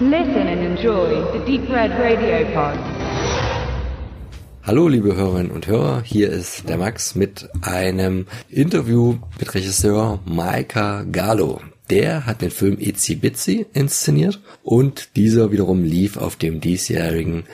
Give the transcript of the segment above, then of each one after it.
Listen and enjoy the Deep Red Radio Pod. Hallo liebe Hörerinnen und Hörer, hier ist der Max mit einem Interview mit Regisseur Maika Gallo. Der hat den Film Itzy Bitsy inszeniert und dieser wiederum lief auf dem diesjährigen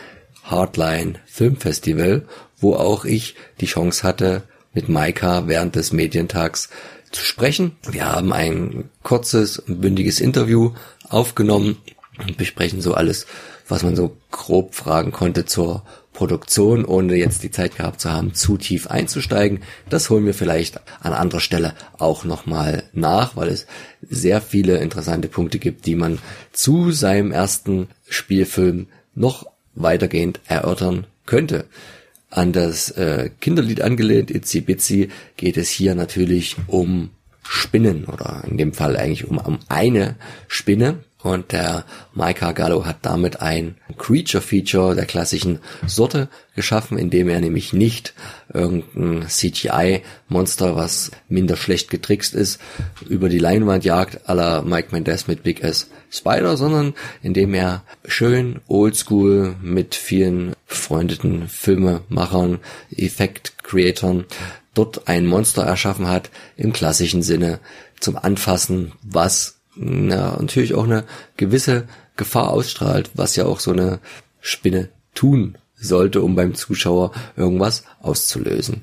Hardline Filmfestival, wo auch ich die Chance hatte, mit Maika während des Medientags zu sprechen. Wir haben ein kurzes, bündiges Interview aufgenommen und besprechen so alles, was man so grob fragen konnte zur Produktion, ohne jetzt die Zeit gehabt zu haben, zu tief einzusteigen. Das holen wir vielleicht an anderer Stelle auch nochmal nach, weil es sehr viele interessante Punkte gibt, die man zu seinem ersten Spielfilm noch weitergehend erörtern könnte. An das äh, Kinderlied angelehnt, Itzy Bitsy, geht es hier natürlich um Spinnen oder in dem Fall eigentlich um, um eine Spinne, und der Mike Gallo hat damit ein Creature-Feature der klassischen Sorte geschaffen, indem er nämlich nicht irgendein CGI-Monster, was minder schlecht getrickst ist, über die Leinwand jagt, la Mike Mendes mit Big S Spider, sondern indem er schön oldschool mit vielen befreundeten Filmemachern, Effekt-Creatoren dort ein Monster erschaffen hat, im klassischen Sinne zum Anfassen, was na, natürlich auch eine gewisse Gefahr ausstrahlt, was ja auch so eine Spinne tun sollte, um beim Zuschauer irgendwas auszulösen.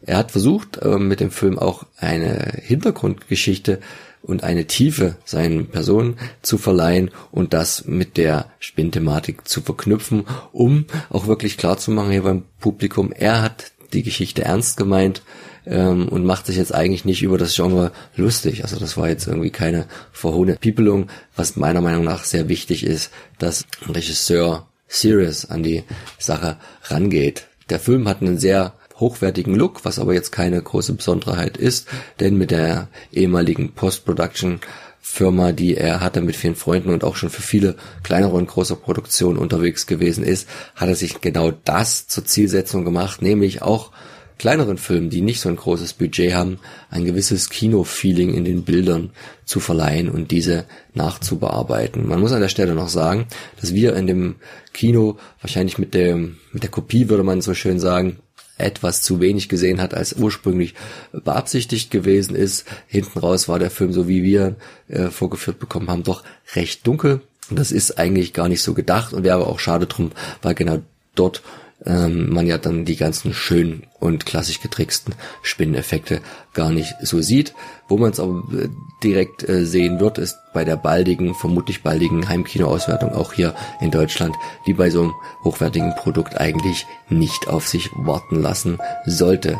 Er hat versucht, äh, mit dem Film auch eine Hintergrundgeschichte und eine Tiefe seinen Personen zu verleihen und das mit der Spinnthematik zu verknüpfen, um auch wirklich klar zu machen hier beim Publikum, er hat die Geschichte ernst gemeint ähm, und macht sich jetzt eigentlich nicht über das Genre lustig. Also das war jetzt irgendwie keine verhohne Piepelung, was meiner Meinung nach sehr wichtig ist, dass ein Regisseur serious an die Sache rangeht. Der Film hat einen sehr hochwertigen Look, was aber jetzt keine große Besonderheit ist, denn mit der ehemaligen Post-Production Firma, die er hatte mit vielen Freunden und auch schon für viele kleinere und große Produktionen unterwegs gewesen ist, hat er sich genau das zur Zielsetzung gemacht, nämlich auch kleineren Filmen, die nicht so ein großes Budget haben, ein gewisses Kino-Feeling in den Bildern zu verleihen und diese nachzubearbeiten. Man muss an der Stelle noch sagen, dass wir in dem Kino wahrscheinlich mit dem, mit der Kopie würde man so schön sagen, etwas zu wenig gesehen hat, als ursprünglich beabsichtigt gewesen ist. Hinten raus war der Film, so wie wir äh, vorgeführt bekommen haben, doch recht dunkel. Und das ist eigentlich gar nicht so gedacht und wäre auch schade drum, weil genau dort ähm, man ja dann die ganzen schönen und klassisch getricksten Spinneneffekte gar nicht so sieht. Wo man es aber äh, direkt äh, sehen wird, ist bei der baldigen, vermutlich baldigen Heimkinoauswertung auch hier in Deutschland, die bei so einem hochwertigen Produkt eigentlich nicht auf sich warten lassen sollte.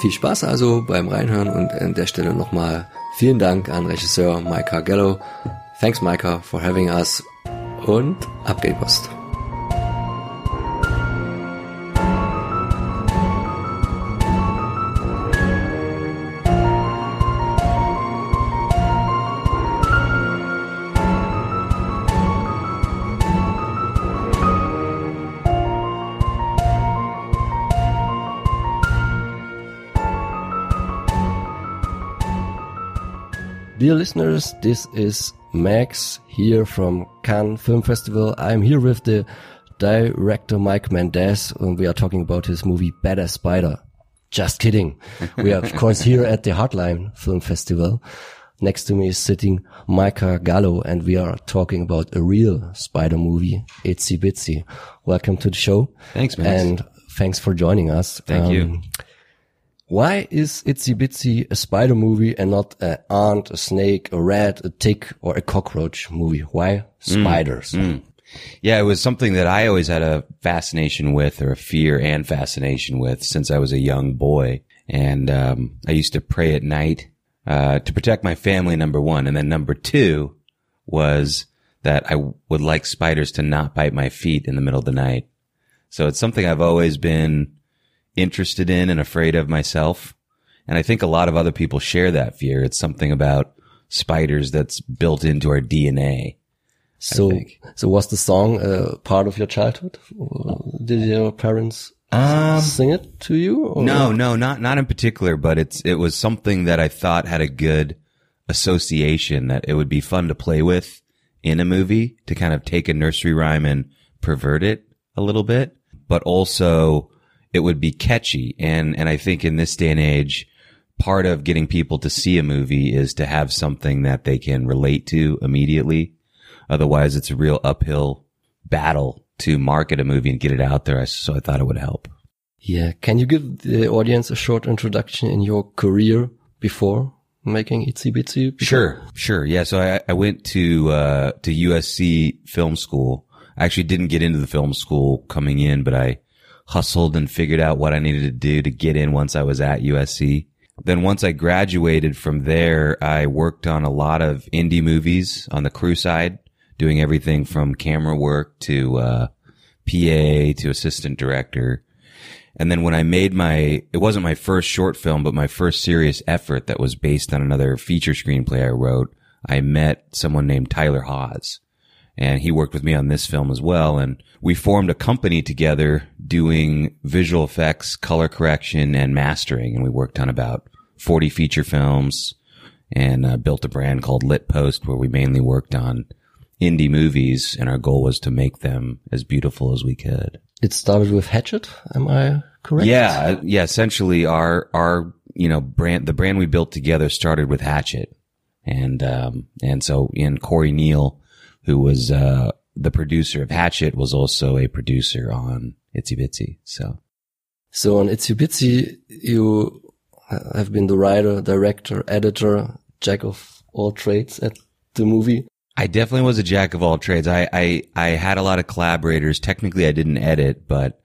Viel Spaß also beim Reinhören und an der Stelle nochmal vielen Dank an Regisseur Micah Gallo. Thanks Micah for having us und ab geht. Dear listeners, this is Max here from Cannes Film Festival. I'm here with the director Mike Mendez and we are talking about his movie Badass Spider. Just kidding. we are of course here at the Hardline Film Festival. Next to me is sitting Micah Gallo and we are talking about a real spider movie, Itsy Bitsy. Welcome to the show. Thanks, Max. And thanks for joining us. Thank um, you. Why is Itsy Bitsy a spider movie and not an ant, a snake, a rat, a tick, or a cockroach movie? Why spiders? Mm, mm. Yeah, it was something that I always had a fascination with, or a fear and fascination with, since I was a young boy. And um, I used to pray at night uh, to protect my family. Number one, and then number two was that I would like spiders to not bite my feet in the middle of the night. So it's something I've always been interested in and afraid of myself. And I think a lot of other people share that fear. It's something about spiders that's built into our DNA. So, so was the song uh, part of your childhood? Did your parents um, sing it to you? Or? No, no, not not in particular. But it's it was something that I thought had a good association that it would be fun to play with in a movie to kind of take a nursery rhyme and pervert it a little bit, but also it would be catchy. And, and I think in this day and age, part of getting people to see a movie is to have something that they can relate to immediately. Otherwise, it's a real uphill battle to market a movie and get it out there. So I thought it would help. Yeah. Can you give the audience a short introduction in your career before making Itsy Bitsy? Sure, sure. Yeah. So I, I went to, uh, to USC film school. I actually didn't get into the film school coming in, but I hustled and figured out what I needed to do to get in once I was at USC. Then once I graduated from there, I worked on a lot of indie movies on the crew side, doing everything from camera work to, uh, PA to assistant director. And then when I made my, it wasn't my first short film, but my first serious effort that was based on another feature screenplay I wrote, I met someone named Tyler Haws. And he worked with me on this film as well. And we formed a company together doing visual effects, color correction, and mastering. And we worked on about 40 feature films and uh, built a brand called Lit Post where we mainly worked on indie movies. And our goal was to make them as beautiful as we could. It started with Hatchet. Am I correct? Yeah, yeah. Essentially, our our you know brand, the brand we built together started with Hatchet, and um and so in Cory Neal, who was uh the producer of Hatchet, was also a producer on Itsy Bitsy. So So on Itsy Bitsy, you have been the writer, director, editor, jack of all trades at the movie. I definitely was a jack of all trades. I, I, I had a lot of collaborators. Technically, I didn't edit, but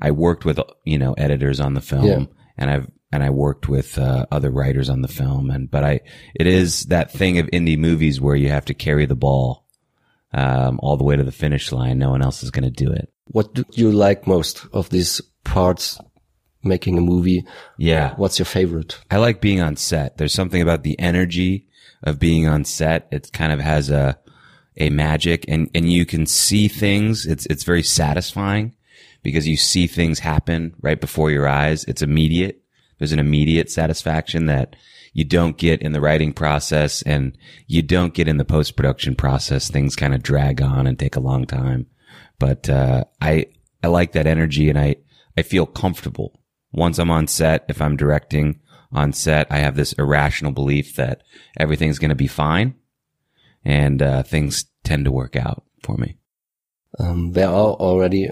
I worked with, you know, editors on the film Yeah. and I've, and I worked with, uh, other writers on the film. And, but I, it is that thing of indie movies where you have to carry the ball, um, all the way to the finish line. No one else is going to do it. What do you like most of these parts making a movie? Yeah. What's your favorite? I like being on set. There's something about the energy of being on set. It kind of has a a magic and and you can see things. It's it's very satisfying because you see things happen right before your eyes. It's immediate. There's an immediate satisfaction that you don't get in the writing process and you don't get in the post production process. Things kind of drag on and take a long time. But uh, I I like that energy and I I feel comfortable once I'm on set. If I'm directing on set, I have this irrational belief that everything's going to be fine, and uh, things tend to work out for me. Um, there are already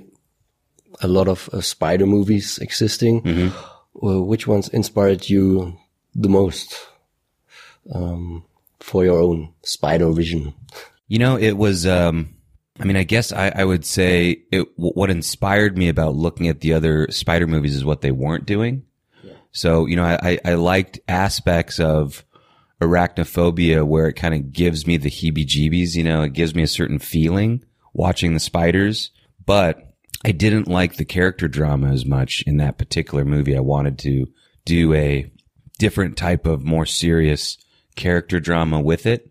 a lot of uh, spider movies existing. Well, which ones inspired you the most um, for your own spider vision? You know, it was. Um, I mean, I guess I, I would say it. What inspired me about looking at the other spider movies is what they weren't doing. So, you know, I, I, I liked aspects of arachnophobia where it kind of gives me the heebie jeebies, you know, it gives me a certain feeling watching the spiders, but I didn't like the character drama as much in that particular movie. I wanted to do a different type of more serious character drama with it.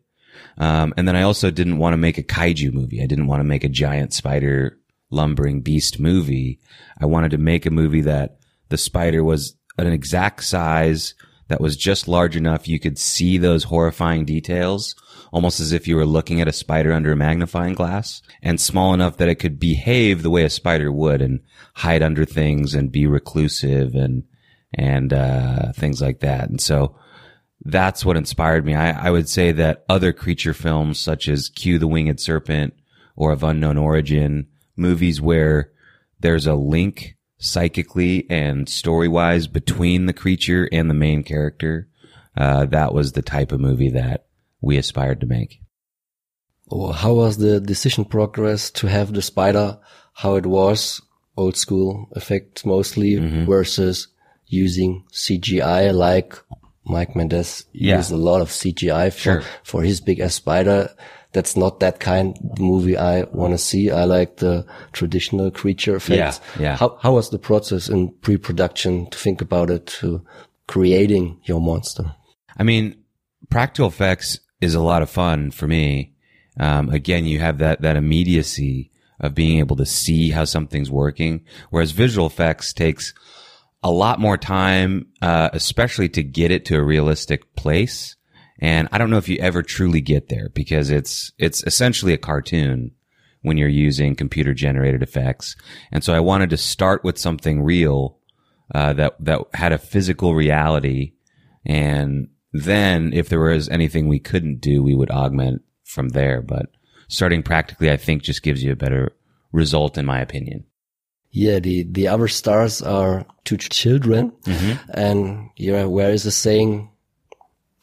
Um, and then I also didn't want to make a kaiju movie. I didn't want to make a giant spider lumbering beast movie. I wanted to make a movie that the spider was an exact size that was just large enough you could see those horrifying details, almost as if you were looking at a spider under a magnifying glass, and small enough that it could behave the way a spider would and hide under things and be reclusive and and uh, things like that. And so that's what inspired me. I, I would say that other creature films such as Q the Winged Serpent or of unknown origin, movies where there's a link psychically and story wise between the creature and the main character, uh, that was the type of movie that we aspired to make. Or how was the decision progress to have the spider how it was, old school effects mostly, versus using CGI like Mike Mendez Yeah. used a lot of CGI for, Sure. for his big ass spider. That's not that kind of movie I want to see. I like the traditional creature effects. Yeah, yeah. How, how was the process in pre-production to think about it to creating your monster? I mean, practical effects is a lot of fun for me. Um, again, you have that, that immediacy of being able to see how something's working, whereas visual effects takes a lot more time, uh, especially to get it to a realistic place. And I don't know if you ever truly get there because it's, it's essentially a cartoon when you're using computer generated effects. And so I wanted to start with something real, uh, that, that had a physical reality. And then if there was anything we couldn't do, we would augment from there. But starting practically, I think just gives you a better result in my opinion. Yeah, the, the other stars are two children. And yeah, where is the saying?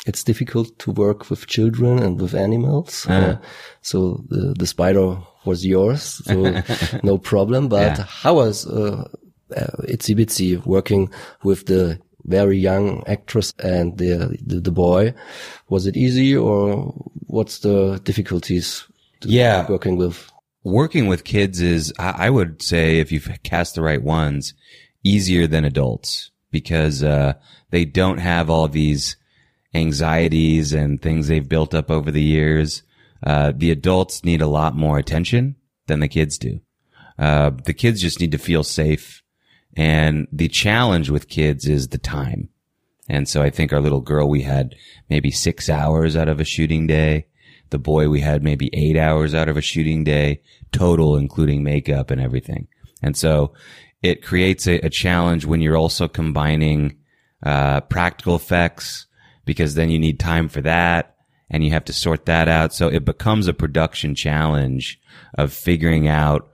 It's difficult to work with children and with animals. Uh, so the, the spider was yours. So no problem. But Yeah. how was, uh, uh, Itsy Bitsy working with the very young actress and the, the, the boy? Was it easy or what's the difficulties to Yeah. working with? working with kids is, I, I would say, if you've cast the right ones, easier than adults because uh, they don't have all these anxieties and things they've built up over the years. Uh, the adults need a lot more attention than the kids do. Uh, the kids just need to feel safe. And the challenge with kids is the time. And so I think our little girl, we had maybe six hours out of a shooting day. The boy, we had maybe eight hours out of a shooting day total, including makeup and everything. And so it creates a, a challenge when you're also combining, uh, practical effects because then you need time for that and you have to sort that out. So it becomes a production challenge of figuring out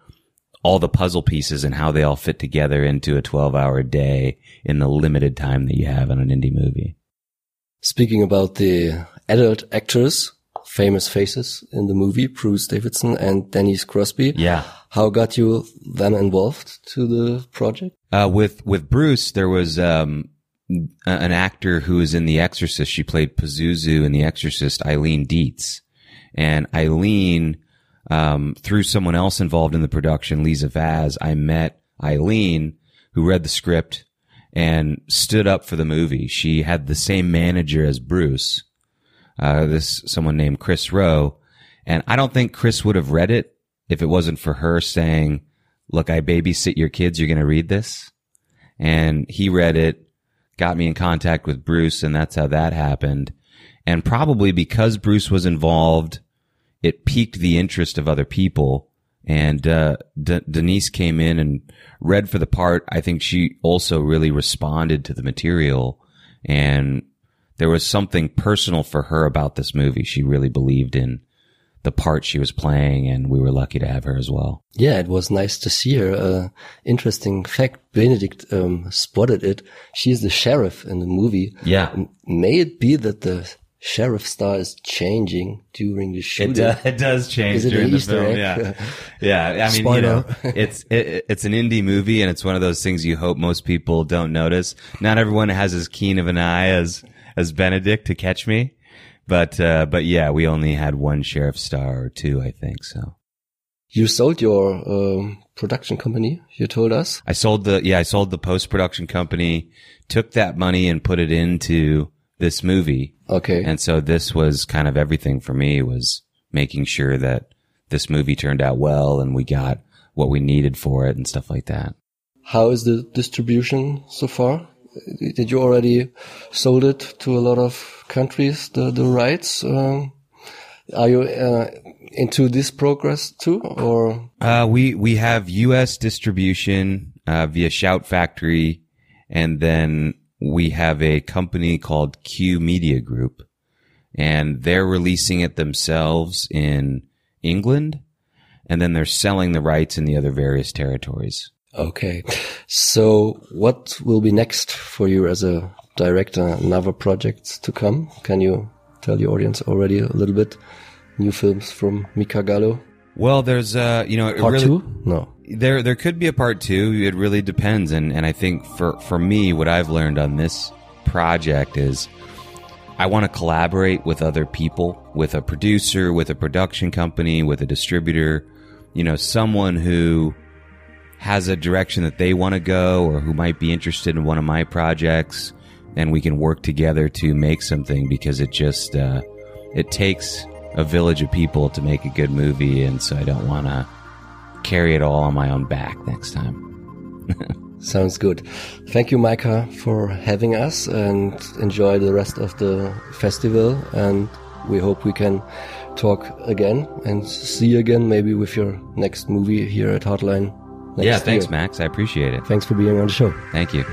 all the puzzle pieces and how they all fit together into a 12 hour day in the limited time that you have on an indie movie. Speaking about the adult actors, famous faces in the movie, Bruce Davison and Denise Crosby. Yeah. How got you them involved to the project? Uh, with, with Bruce, there was, um, an actor who was in The Exorcist. She played Pazuzu in The Exorcist, Eileen Dietz. And Eileen, um, through someone else involved in the production, Lisa Vaz, I met Eileen, who read the script and stood up for the movie. She had the same manager as Bruce, uh, this someone named Chris Rowe. And I don't think Chris would have read it if it wasn't for her saying, look, I babysit your kids. You're going to read this. And he read it, got me in contact with Bruce, and that's how that happened. And probably because Bruce was involved, it piqued the interest of other people. And uh, D- Denise came in and read for the part. I think she also really responded to the material, and there was something personal for her about this movie. She really believed in the part she was playing, and we were lucky to have her as well. Yeah, it was nice to see her. Uh, interesting fact, Benedict um, spotted it. She's the sheriff in the movie. Yeah. May it be that the sheriff star is changing during the shooting? it does change it during the Easter film. egg? Yeah, yeah. I mean, you know, it's it, it's an indie movie, and it's one of those things you hope most people don't notice. Not everyone has as keen of an eye as as Benedict to catch me, but uh, but yeah, we only had one sheriff star or two, I think. So You sold your um, production company, you told us. I sold the yeah, I sold the post production company, took that money and put it into this movie. Okay. And so this was kind of everything for me was making sure that this movie turned out well and we got what we needed for it and stuff like that. How is the distribution so far? Did you already sold it to a lot of countries, the, the rights? Um, are you uh, into this progress too, or Uh, we, we have U.S. distribution, uh, via Shout Factory. And then we have a company called Q Media Group and they're releasing it themselves in England. And then they're selling the rights in the other various territories. Okay? So, what will be next for you as a director? Another project to come? Can you tell the audience already a little bit? New films from Micah Gallo. Well, there's, uh, you know, Part really, two? No. There, there could be a part two. It really depends, and and I think for for me, what I've learned on this project is, I want to collaborate with other people, with a producer, with a production company, with a distributor, you know, someone who has a direction that they want to go or who might be interested in one of my projects, and we can work together to make something because it just uh, it takes a village of people to make a good movie, and so I don't want to carry it all on my own back next time. Sounds good. Thank you, Micah, for having us and enjoy the rest of the festival. And we hope we can talk again and see you again, maybe with your next movie here at Hardline yeah, thanks, you. Max. I appreciate it. Thanks for being on the show. Thank you.